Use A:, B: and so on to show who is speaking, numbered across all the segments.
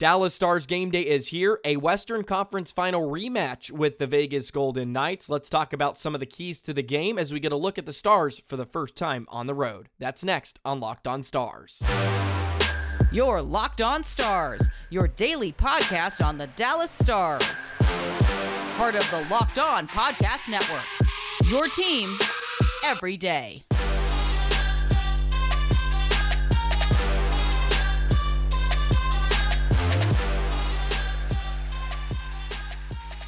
A: Dallas Stars game day is here, a Western Conference final rematch with the Vegas Golden Knights. Let's talk about some of the keys to the game as we get a look at the Stars for the first time on the road. That's next on Locked On Stars.
B: Your Locked On Stars, your daily podcast on the Dallas Stars. Part of the Locked On Podcast Network. Your team every day.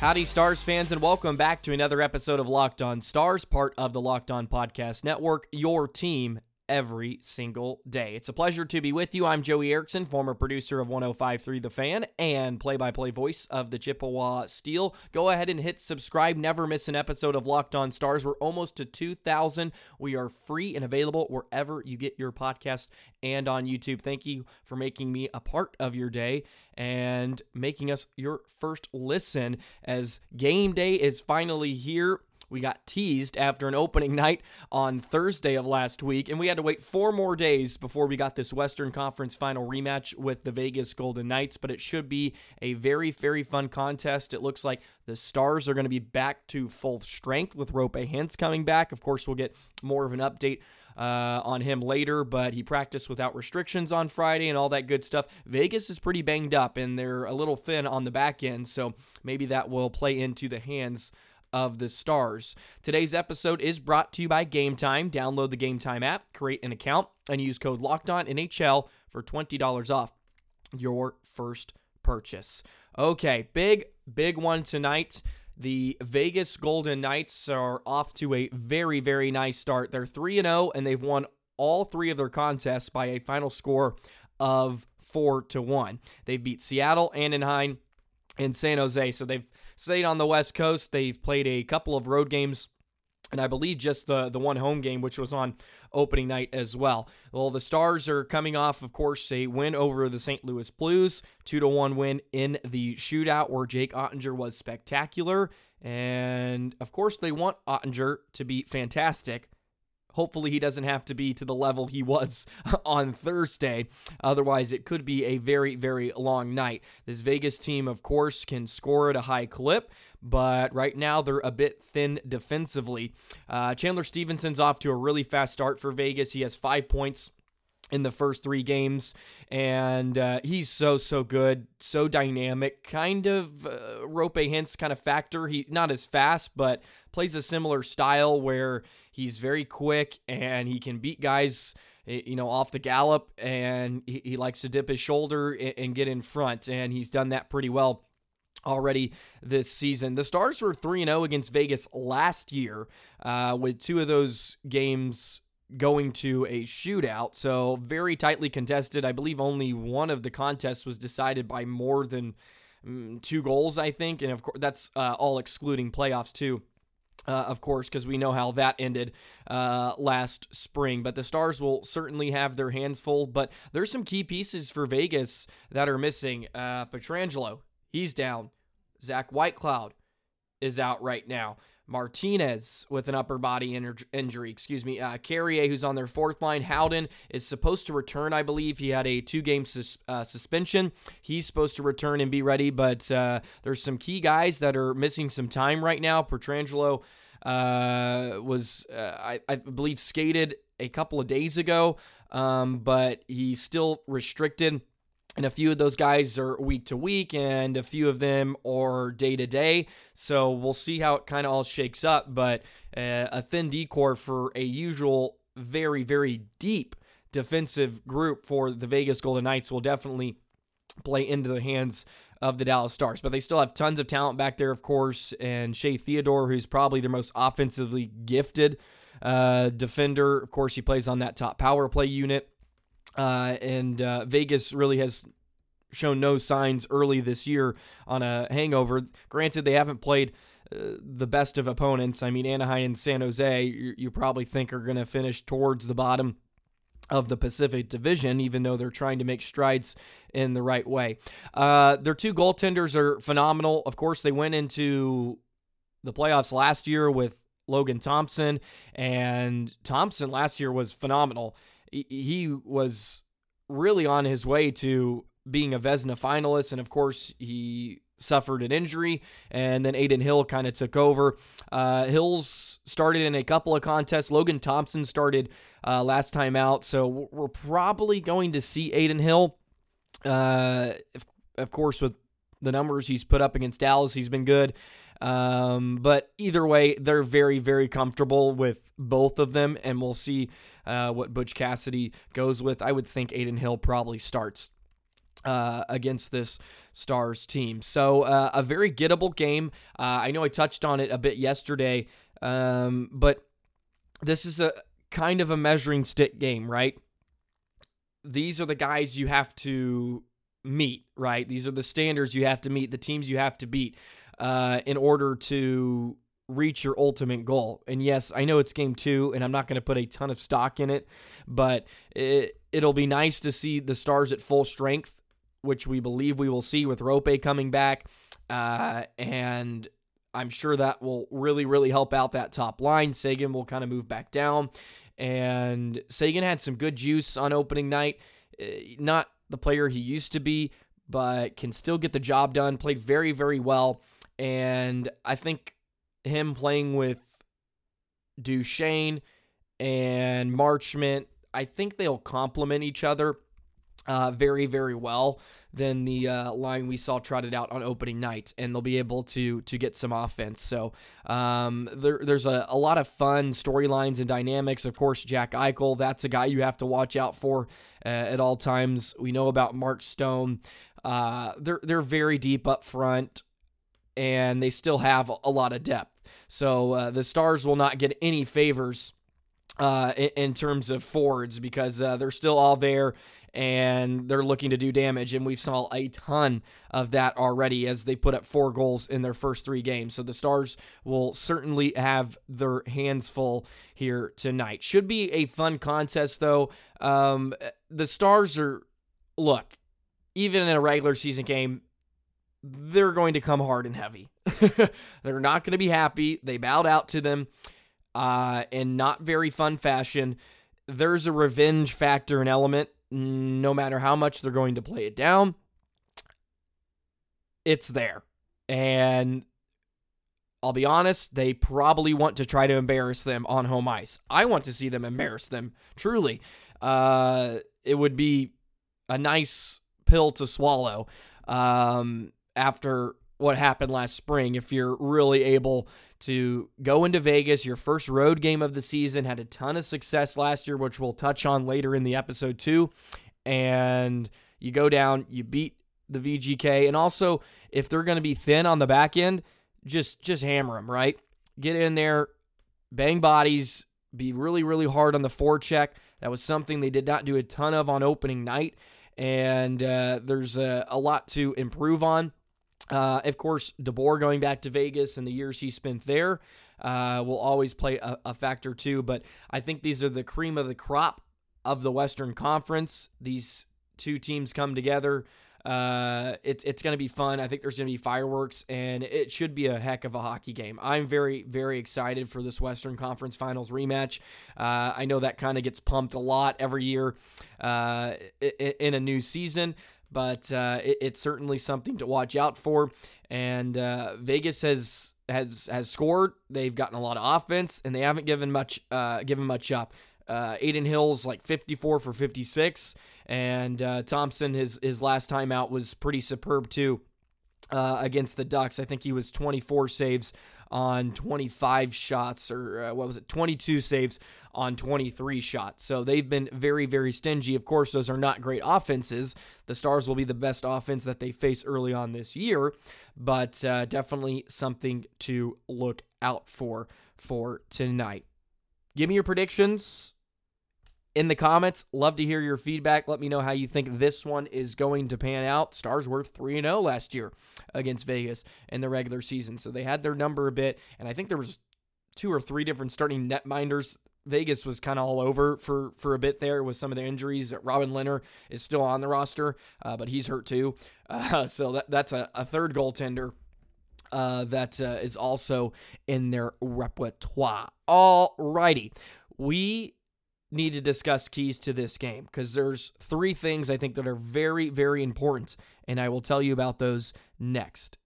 A: Howdy, Stars fans, and welcome back to another episode of Locked On Stars, part of the Locked On Podcast Network, your team every single day. It's a pleasure to be with you. I'm Joey Erickson, former producer of 1053 The Fan and play by play voice of the Chippewa Steel. Go ahead and hit subscribe. Never miss an episode of Locked On Stars. We're almost to 2,000. We are free and available wherever you get your podcast and on YouTube. Thank you for making me a part of your day and making us your first listen as game day is finally here. We got teased after an opening night on Thursday of last week, and we had to wait four more days before we got this Western Conference final rematch with the Vegas Golden Knights. But it should be a very, very fun contest. It looks like the Stars are going to be back to full strength with Roope Hintz coming back. Of course, we'll get more of an update uh, on him later, but he practiced without restrictions on Friday and all that good stuff. Vegas is pretty banged up, and they're a little thin on the back end, so maybe that will play into the hands of the Stars. Today's episode is brought to you by Game Time. Download the Game Time app, create an account, and use code LOCKEDONNHL for $20 off your first purchase. Okay, big, big one tonight. The Vegas Golden Knights are off to a very, very nice start. They're 3 0, and they've won all three of their contests by a final score of 4 to 1. They've beat Seattle, Anaheim, and San Jose. So they've State on the West Coast. They've played a couple of road games and I believe just the the one home game, which was on opening night as well. Well, the Stars are coming off, of course, a win over the St. Louis Blues, two to one win in the shootout, where Jake Oettinger was spectacular, and of course they want Oettinger to be fantastic. Hopefully, he doesn't have to be to the level he was on Thursday. Otherwise, it could be a very, very long night. This Vegas team, of course, can score at a high clip, but right now they're a bit thin defensively. Uh, Chandler Stephenson's off to a really fast start for Vegas. He has five points in the first three games, and uh, he's so so good, so dynamic. Kind of uh, Roope Hintz kind of factor. He not as fast, but plays a similar style where he's very quick and he can beat guys eh, you know, off the gallop, and he, he likes to dip his shoulder and, and, get in front, and he's done that pretty well already this season. The Stars were 3 0 against Vegas last year, uh, with two of those games going to a shootout. So, very tightly contested. I believe only one of the contests was decided by more than mm, two goals, I think. And of course, that's uh, all excluding playoffs, too. Uh, of course, because we know how that ended uh, last spring. But the Stars will certainly have their handful. full. But there's some key pieces for Vegas that are missing. Uh, Pietrangelo, he's down. Zack Whitecloud is out right now. Martinez with an upper body in- injury. Excuse me. Uh, Carrier, who's on their fourth line. Howden is supposed to return, I believe. He had a two game sus- uh, suspension. He's supposed to return and be ready, but uh, there's some key guys that are missing some time right now. Pietrangelo uh, was, uh, I-, I believe, skated a couple of days ago, um, but he's still restricted. And a few of those guys are week to week, and a few of them are day to day. So we'll see how it kind of all shakes up. But uh, a thin D corps for a usual very, very deep defensive group for the Vegas Golden Knights will definitely play into the hands of the Dallas Stars. But they still have tons of talent back there, of course. And Shea Theodore, who's probably their most offensively gifted uh, defender, of course, he plays on that top power play unit. Uh, and uh, Vegas really has shown no signs early this year on a hangover. Granted, they haven't played uh, the best of opponents. I mean, Anaheim and San Jose, you, you probably think are going to finish towards the bottom of the Pacific Division, even though they're trying to make strides in the right way. Uh, their two goaltenders are phenomenal. Of course, they went into the playoffs last year with Logan Thompson, and Thompson last year was phenomenal he was really on his way to being a Vezina finalist, and of course he suffered an injury, and then Adin Hill kind of took over. Uh, Hill's started in a couple of contests. Logan Thompson started uh, last time out, so we're probably going to see Adin Hill. Uh, if, of course, with the numbers he's put up against Dallas, he's been good. Um, but either way, they're very, very comfortable with both of them, and we'll see uh, what Butch Cassidy goes with. I would think Adin Hill probably starts uh, against this Stars team. So uh, a very gettable game. Uh, I know I touched on it a bit yesterday, um, but this is a kind of a measuring stick game, right? These are the guys you have to meet, right? These are the standards you have to meet, the teams you have to beat. Uh, in order to reach your ultimate goal. And yes, I know it's game two, and I'm not going to put a ton of stock in it, but it, it'll be nice to see the Stars at full strength, which we believe we will see with Roope coming back. Uh, and I'm sure that will really, really help out that top line. Seguin will kind of move back down. And Seguin had some good juice on opening night. Uh, not the player he used to be, but can still get the job done. Played very, very well. And I think him playing with Duchene and Marchment, I think they'll complement each other uh, very, very well than the uh, line we saw trotted out on opening night, and they'll be able to to get some offense. So um, there, there's a, a lot of fun storylines and dynamics. Of course, Jack Eichel, that's a guy you have to watch out for uh, at all times. We know about Mark Stone. Uh, they're they're very deep up front and they still have a lot of depth. So uh, the Stars will not get any favors uh, in, in, terms of forwards because uh, they're still all there and they're looking to do damage. And we've saw a ton of that already as they put up four goals in their first three games. So the Stars will certainly have their hands full here tonight. Should be a fun contest, though. Um, the Stars are, look, even in a regular season game, they're going to come hard and heavy. they're not going to be happy. They bowed out to them uh, in not very fun fashion. There's a revenge factor and element, no matter how much they're going to play it down. It's there. And I'll be honest, they probably want to try to embarrass them on home ice. I want to see them embarrass them, truly. Uh, it would be a nice pill to swallow. Um, after what happened last spring if you're really able to go into Vegas, your first road game of the season, had a ton of success last year, which we'll touch on later in the episode too. And you go down, you beat the VGK, and also if they're going to be thin on the back end, just just hammer them, right? Get in there, bang bodies, be really really hard on the forecheck. That was something they did not do a ton of on opening night, and uh, there's a lot to improve on uh, of course, DeBoer going back to Vegas and the years he spent there uh, will always play a, a factor too. But I think these are the cream of the crop of the Western Conference. These two teams come together. Uh, it's it's going to be fun. I think there's going to be fireworks, and it should be a heck of a hockey game. I'm very very excited for this Western Conference Finals rematch. Uh, I know that kind of gets pumped a lot every year uh, in a new season, but uh, it, it's certainly something to watch out for. And uh, Vegas has has has scored. They've gotten a lot of offense, and they haven't given much uh, given much up. Uh, Adin Hill's like 54 for 56, and uh, Thompson his his last time out was pretty superb too. Uh, against the Ducks. I think he was 24 saves on 25 shots, or uh, what was it, 22 saves on 23 shots. So they've been very, very stingy. Of course, those are not great offenses. The Stars will be the best offense that they face early on this year, but uh, definitely something to look out for for tonight. Give me your predictions in the comments. Love to hear your feedback. Let me know how you think this one is going to pan out. Stars were 3 0 last year against Vegas in the regular season. So they had their number a bit. And I think there was two or three different starting netminders. Vegas was kind of all over for for a bit there with some of the injuries. Robin Lehner is still on the roster, uh, but he's hurt too. Uh, so that, that's a, a third goaltender uh, that uh, is also in their repertoire. All righty. We need to discuss keys to this game because there's three things I think that are very, very important, and I will tell you about those next.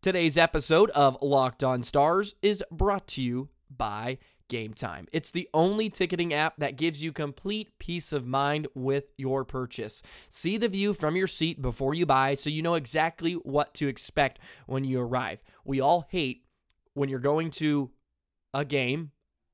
A: Today's episode of Locked On Stars is brought to you by Game Time. It's the only ticketing app that gives you complete peace of mind with your purchase. See the view from your seat before you buy so you know exactly what to expect when you arrive. We all hate when you're going to a game,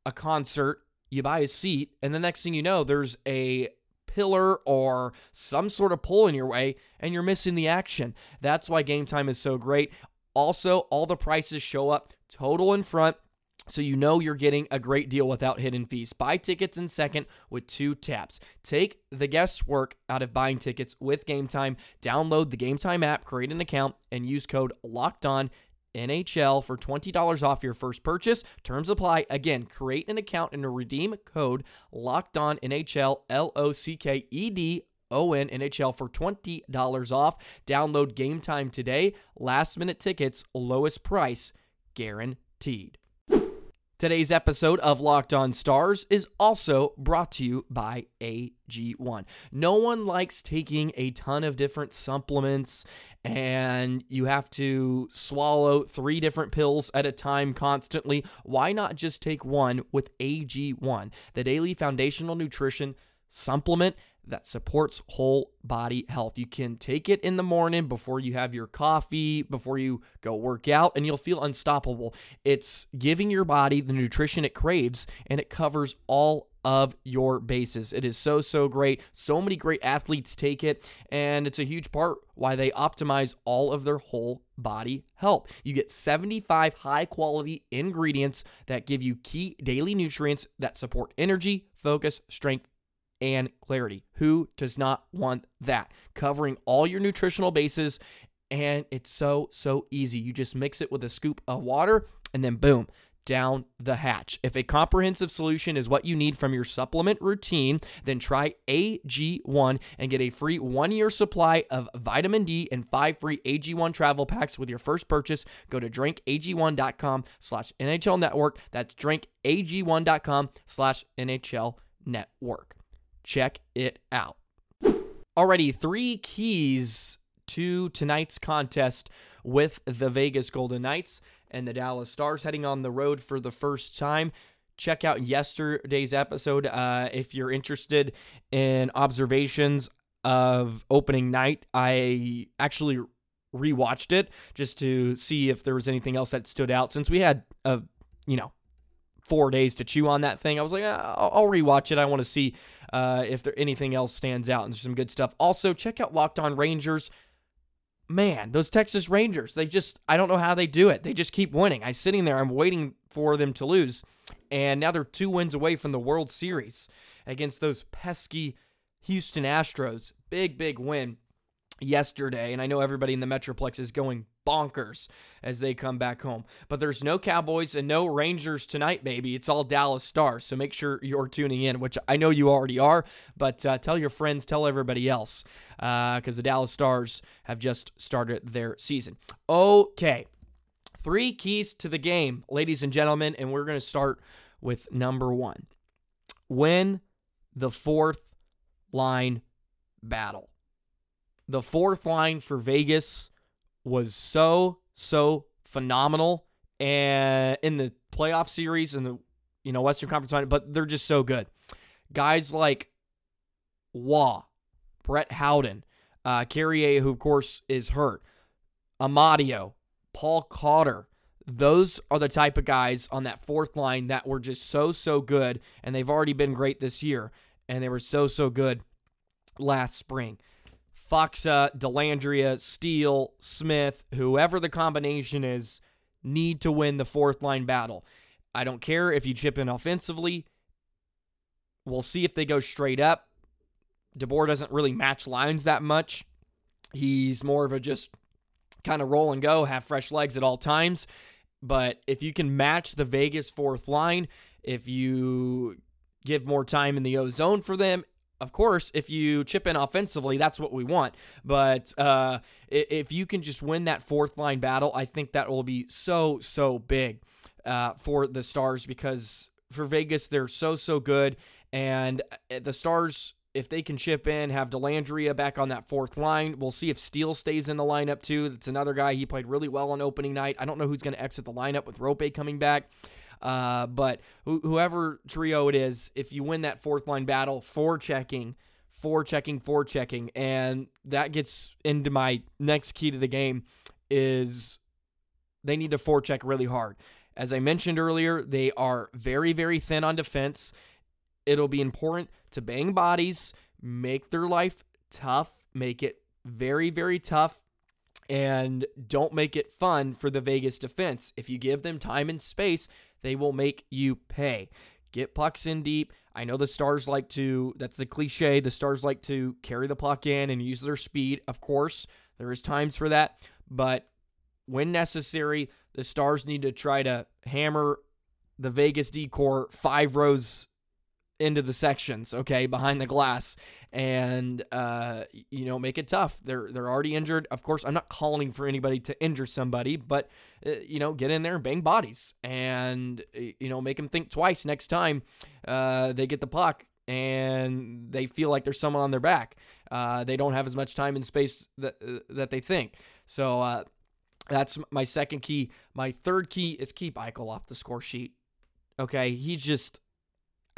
A: a concert, you buy a seat, and the next thing you know, there's a pillar or some sort of pull in your way, and you're missing the action. That's why game time is so great. Also, all the prices show up total in front. So, you know you're getting a great deal without hidden fees. Buy tickets in second with two taps. Take the guesswork out of buying tickets with Game Time. Download the Game Time app, create an account, and use code LOCKED ON NHL for $20 off your first purchase. Terms apply. Again, create an account and redeem code locked on NHL L O C K E D O N NHL for $20 off. Download game time today. Last minute tickets, lowest price guaranteed. Today's episode of Locked On Stars is also brought to you by AG1. No one likes taking a ton of different supplements, and you have to swallow three different pills at a time constantly. Why not just take one with AG1, the daily foundational nutrition supplement? that supports whole body health. You can take it in the morning before you have your coffee, before you go work out, and you'll feel unstoppable. It's giving your body the nutrition it craves and it covers all of your bases. It is so, so great. So many great athletes take it, and it's a huge part why they optimize all of their whole body health. You get 75 high quality ingredients that give you key daily nutrients that support energy, focus, strength, and clarity. Who does not want that? Covering all your nutritional bases, and it's so, so easy. You just mix it with a scoop of water, and then boom, down the hatch. If a comprehensive solution is what you need from your supplement routine, then try AG1 and get a free one year supply of vitamin D and five free AG1 travel packs with your first purchase. Go to drinkag1.com slash NHL network. That's drinkag1.com slash NHL network. Check it out. Already three keys to tonight's contest with the Vegas Golden Knights and the Dallas Stars heading on the road for the first time. Check out yesterday's episode uh, if you're interested in observations of opening night. I actually rewatched it just to see if there was anything else that stood out since we had a uh, you know four days to chew on that thing. I was like, uh, I'll rewatch it. I want to see uh, if there anything else stands out and there's some good stuff. Also, check out Locked On Rangers. Man, those Texas Rangers, they just, I don't know how they do it. They just keep winning. I'm sitting there, I'm waiting for them to lose. And now they're two wins away from the World Series against those pesky Houston Astros. Big, big win yesterday, and I know everybody in the Metroplex is going bonkers as they come back home. But there's no Cowboys and no Rangers tonight, baby. It's all Dallas Stars. So make sure you're tuning in, which I know you already are, but uh, tell your friends, tell everybody else, because uh, the Dallas Stars have just started their season. Okay. Three keys to the game, ladies and gentlemen, and we're going to start with number one. Win the fourth line battle. The fourth line for Vegas was so, so phenomenal. And in the playoff series and the you know Western Conference final, but they're just so good. Guys like Waugh, Brett Howden, uh, Carrier, who of course is hurt, Amadio, Paul Cotter. Those are the type of guys on that fourth line that were just so, so good. And they've already been great this year. And they were so, so good last spring. Faksa, Dellandrea, Steel, Smith, whoever the combination is, need to win the fourth line battle. I don't care if you chip in offensively. We'll see if they go straight up. DeBoer doesn't really match lines that much. He's more of a just kind of roll and go, have fresh legs at all times. But if you can match the Vegas fourth line, if you give more time in the O zone for them, of course, if you chip in offensively, that's what we want. But uh, if you can just win that fourth line battle, I think that will be so, so big uh, for the Stars because for Vegas, they're so, so good. And uh, the Stars, if they can chip in, have Dellandrea back on that fourth line. We'll see if Steel stays in the lineup too. That's another guy. He played really well on opening night. I don't know who's going to exit the lineup with Roope coming back. Uh, but wh- whoever trio it is, if you win that fourth line battle, for checking, for checking, for checking, and that gets into my next key to the game is they need to check really hard. As I mentioned earlier, they are very, very thin on defense. It'll be important to bang bodies, make their life tough, make it very, very tough, and don't make it fun for the Vegas defense. If you give them time and space, they will make you pay. Get pucks in deep. I know the Stars like to, that's the cliche, the Stars like to carry the puck in and use their speed. Of course, there is times for that, but when necessary, the Stars need to try to hammer the Vegas D corps five rows into the sections, okay, behind the glass, and uh, you know make it tough. They're they're already injured. Of course, I'm not calling for anybody to injure somebody, but uh, you know get in there and bang bodies, and you know make them think twice next time uh, they get the puck and they feel like there's someone on their back. Uh, they don't have as much time and space that uh, that they think. So uh, that's my second key. My third key is keep Eichel off the score sheet. Okay, he just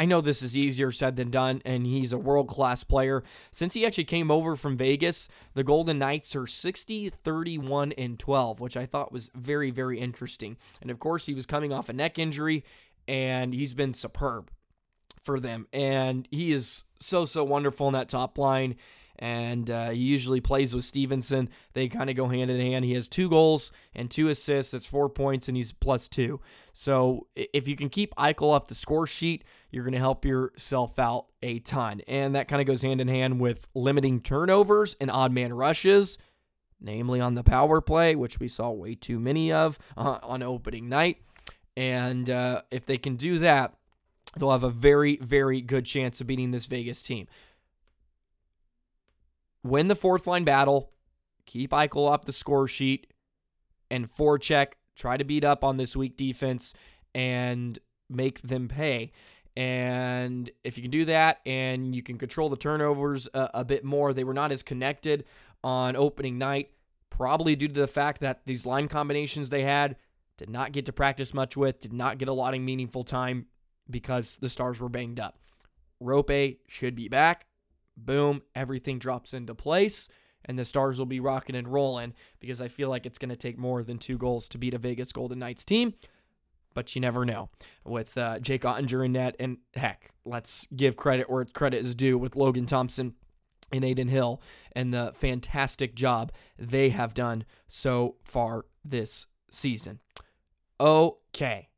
A: I know this is easier said than done, and he's a world class player. Since he actually came over from Vegas, the Golden Knights are 60, 31, and 12, which I thought was very, very interesting. And of course, he was coming off a neck injury, and he's been superb for them. And he is so, so wonderful in that top line and uh, he usually plays with Stephenson. They kind of go hand in hand. He has two goals and two assists. That's four points, and he's plus two. So if you can keep Eichel off the score sheet, you're going to help yourself out a ton. And that kind of goes hand in hand with limiting turnovers and odd man rushes, namely on the power play, which we saw way too many of uh, on opening night. And uh, if they can do that, they'll have a very, very good chance of beating this Vegas team win the fourth line battle, keep Eichel off the score sheet, and check, Try to beat up on this weak defense and make them pay. And if you can do that and you can control the turnovers a, uh, a bit more, they were not as connected on opening night, probably due to the fact that these line combinations they had did not get to practice much with, did not get a lot of meaningful time because the Stars were banged up. Roope should be back boom, everything drops into place and the Stars will be rocking and rolling because I feel like it's going to take more than two goals to beat a Vegas Golden Knights team. But you never know with uh, Jake Oettinger in net. And heck, let's give credit where credit is due with Logan Thompson and Adin Hill and the fantastic job they have done so far this season. Okay.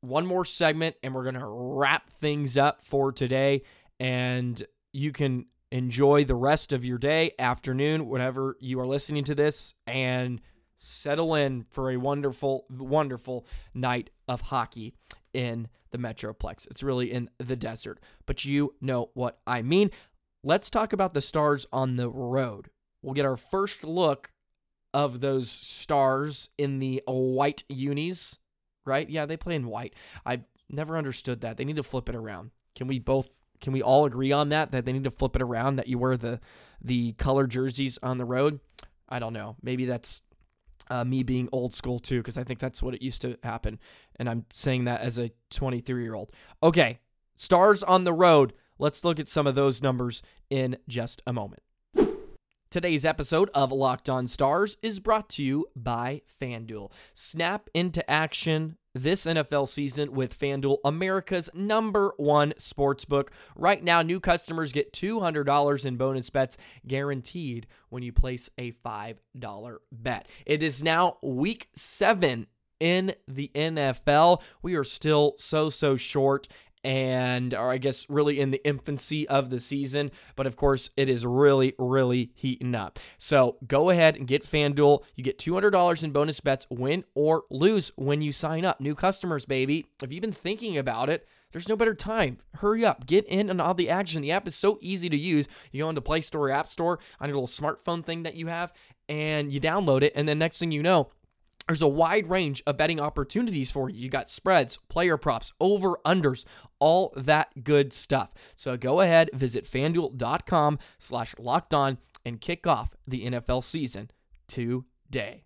A: One more segment, and we're going to wrap things up for today. And you can Enjoy the rest of your day, afternoon, whatever you are listening to this, and settle in for a wonderful, wonderful night of hockey in the Metroplex. It's really in the desert, but you know what I mean. Let's talk about the stars on the road. We'll get our first look of those stars in the white unis, right? Yeah, they play in white. I never understood that. They need to flip it around. Can we both can we all agree on that? That they need to flip it around. That you wear the the color jerseys on the road. I don't know. Maybe that's uh, me being old school too, because I think that's what it used to happen. And I'm saying that as a 23 year old. Okay, stars on the road. Let's look at some of those numbers in just a moment. Today's episode of Locked On Stars is brought to you by FanDuel. Snap into action this NFL season with FanDuel, America's number one sportsbook. Right now, new customers get $200 in bonus bets guaranteed when you place a $5 bet. It is now week seven in the NFL. We are still so, so short and or I guess really in the infancy of the season, but of course it is really really heating up. So go ahead and get FanDuel. You get $200 in bonus bets win or lose when you sign up. New customers baby. If you've been thinking about it, there's no better time. Hurry up. Get in on all the action. The app is so easy to use. You go into Play Store App Store on your little smartphone thing that you have and you download it and then next thing you know, there's a wide range of betting opportunities for you. You got spreads, player props, over unders, all that good stuff. So go ahead, visit fanduel.com slash locked on and kick off the NFL season today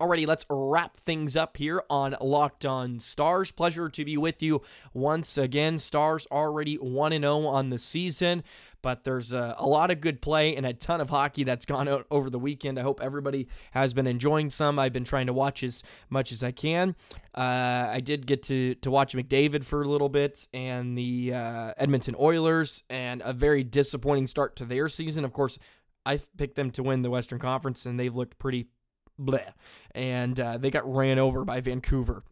A: alrighty, let's wrap things up here on Locked On Stars. Pleasure to be with you once again. Stars already 1 0 on the season, but there's a, a, lot of good play and a ton of hockey that's gone out over the weekend. I hope everybody has been enjoying some. I've been trying to watch as much as I can. Uh, I did get to, to watch McDavid for a little bit and the uh, Edmonton Oilers, and a very disappointing start to their season. Of course, I picked them to win the Western Conference, and they've looked pretty bleh. And uh, they got ran over by Vancouver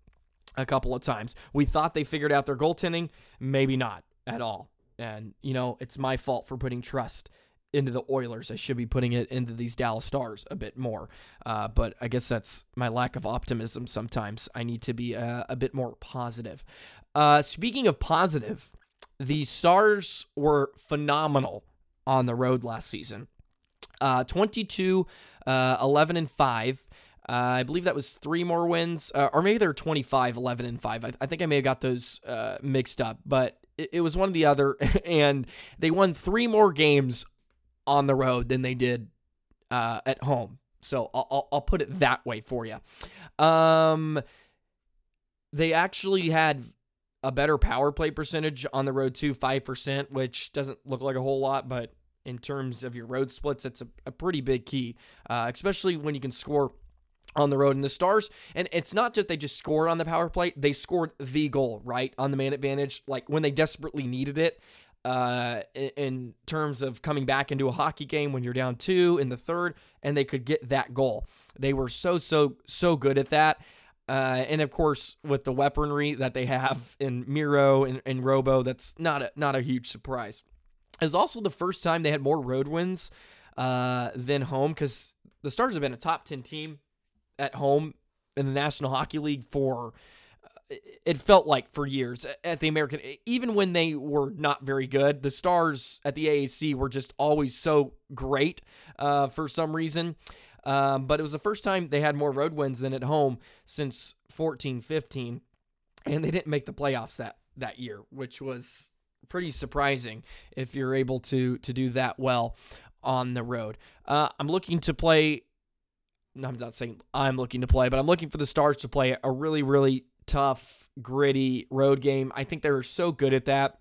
A: a couple of times. We thought they figured out their goaltending, maybe not at all. And, you know, it's my fault for putting trust into the Oilers. I should be putting it into these Dallas Stars a bit more. Uh, but I guess that's my lack of optimism sometimes. I need to be uh, a bit more positive. Uh, speaking of positive, the Stars were phenomenal on the road last season uh, 22, uh, 11, and 5. Uh, I believe that was three more wins, uh, or maybe they are 25, 11, and 5. I, I think I may have got those uh, mixed up, but it, it was one of the other. and they won three more games on the road than they did uh, at home. So I'll, I'll, I'll, put it that way for you. Um, they actually had a better power play percentage on the road to 5%, which doesn't look like a whole lot, but in terms of your road splits. It's a, a pretty big key, uh, especially when you can score on the road and the stars and it's not just they just scored on the power play they scored the goal right on the man advantage like when they desperately needed it uh, in terms of coming back into a hockey game when you're down two in the third and they could get that goal they were so so so good at that uh, and of course with the weaponry that they have in miro and, and robo that's not a not a huge surprise it was also the first time they had more road wins uh, than home because the Stars have been a top 10 team at home in the National Hockey League for uh, it felt like for years at the American, even when they were not very good, the stars at the AAC were just always so great uh, for some reason. Um, but it was the first time they had more road wins than at home since 14 15, and they didn't make the playoffs that, that year, which was pretty surprising if you're able to to do that well on the road. Uh, I'm looking to play. No, I'm not saying I'm looking to play, but I'm looking for the Stars to play a really, really tough, gritty road game. I think they were so good at that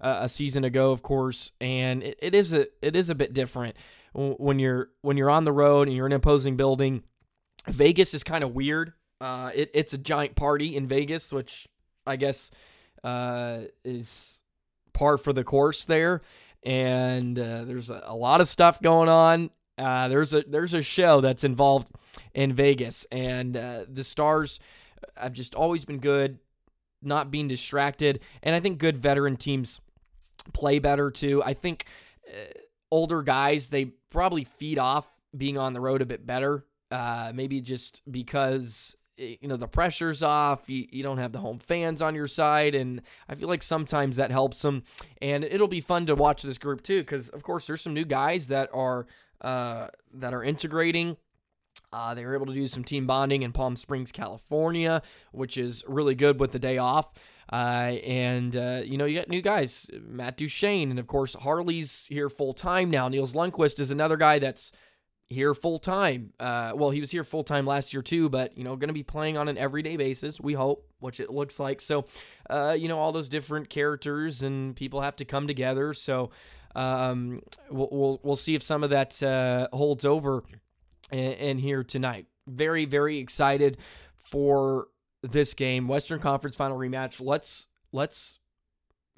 A: uh, a season ago, of course, and it, it is a it is a bit different when you're when you're on the road and you're in an imposing building. Vegas is kind of weird. Uh, it, it's a giant party in Vegas, which I guess uh, is par for the course there. And uh, there's a lot of stuff going on. Uh, there's a there's a show that's involved in Vegas, and uh, the stars uh, have just always been good, not being distracted, and I think good veteran teams play better too. I think uh, older guys they probably feed off being on the road a bit better. Uh, maybe just because you know the pressure's off you, you don't have the home fans on your side and i feel like sometimes that helps them and it'll be fun to watch this group too because of course there's some new guys that are uh, that are integrating uh, they were able to do some team bonding in Palm Springs, California, which is really good with the day off. Uh, and, uh, you know, you got new guys, Matt Duchene, and of course, Harley's here full time now. Nils Lundkvist is another guy that's here full time. Uh, well, he was here full time last year too, but you know, going to be playing on an everyday basis. We hope, which it looks like. So, uh, you know, all those different characters and people have to come together. So, um, we'll, we'll, we'll see if some of that uh, holds over in, in here tonight. Very very excited for this game, Western Conference Final rematch. Let's let's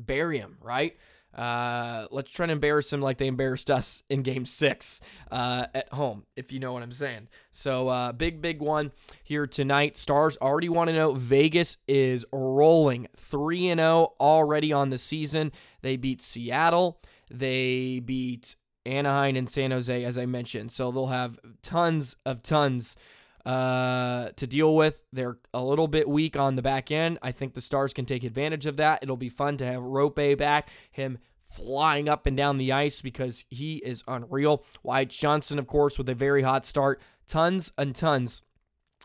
A: bury him right. Uh, let's try and embarrass them like they embarrassed us in game six uh, at home, if you know what I'm saying. So, uh, big, big one here tonight. Stars already want to know Vegas is rolling 3 and 0 already on the season. They beat Seattle, they beat Anaheim and San Jose, as I mentioned. So, they'll have tons of tons uh, to deal with. They're a little bit weak on the back end. I think the Stars can take advantage of that. It'll be fun to have Roope back, him flying up and down the ice because he is unreal. Wyatt Johnston, of course, with a very hot start. Tons and tons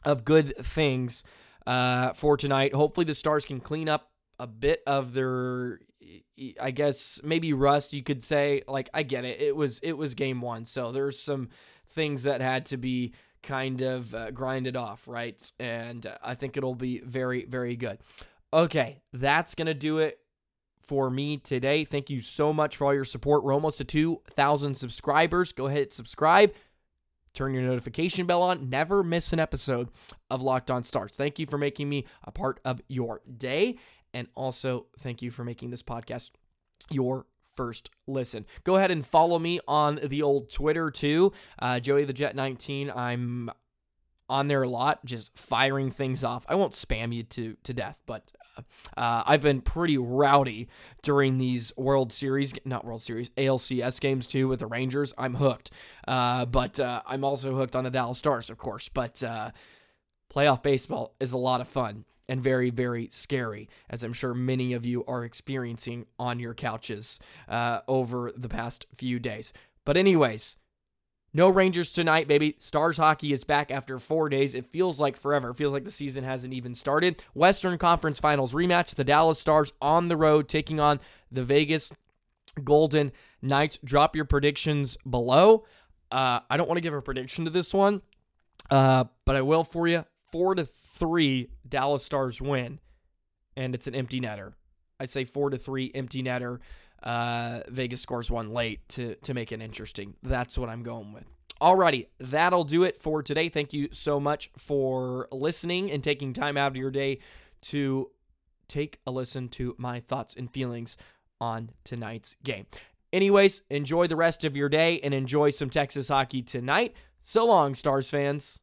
A: of good things uh, for tonight. Hopefully, the Stars can clean up a bit of their I guess maybe rust you could say like I get it it was it was game 1 so there's some things that had to be kind of uh, grind it off, right? And uh, I think it'll be very, very good. Okay, that's going to do it for me today. Thank you so much for all your support. We're almost to 2,000 subscribers. Go ahead, subscribe. Turn your notification bell on. Never miss an episode of Locked On Starts. Thank you for making me a part of your day. And also, thank you for making this podcast your first listen. Go ahead and follow me on the old Twitter too, uh, Joey the Jet 19. I'm on there a lot, just firing things off. I won't spam you to to death, but uh, uh I've been pretty rowdy during these World Series, not World Series, ALCS games too with the Rangers. I'm hooked, uh, but uh, I'm also hooked on the Dallas Stars, of course. But uh, playoff baseball is a lot of fun and very, very scary, as I'm sure many of you are experiencing on your couches uh, over the past few days. But, anyways, no Rangers tonight, baby. Stars hockey is back after four days. It feels like forever. It feels like the season hasn't even started. Western Conference Finals rematch. The Dallas Stars on the road taking on the Vegas Golden Knights. Drop your predictions below. Uh, I don't want to give a prediction to this one, uh, but I will for you. Four to three, Dallas Stars win, and it's an empty netter. i say four to three empty netter. Uh, Vegas scores one late to to make it interesting. That's what I'm going with. Alrighty, that'll do it for today. Thank you so much for listening and taking time out of your day to take a listen to my thoughts and feelings on tonight's game. Anyways, enjoy the rest of your day and enjoy some Texas hockey tonight. So long, Stars fans.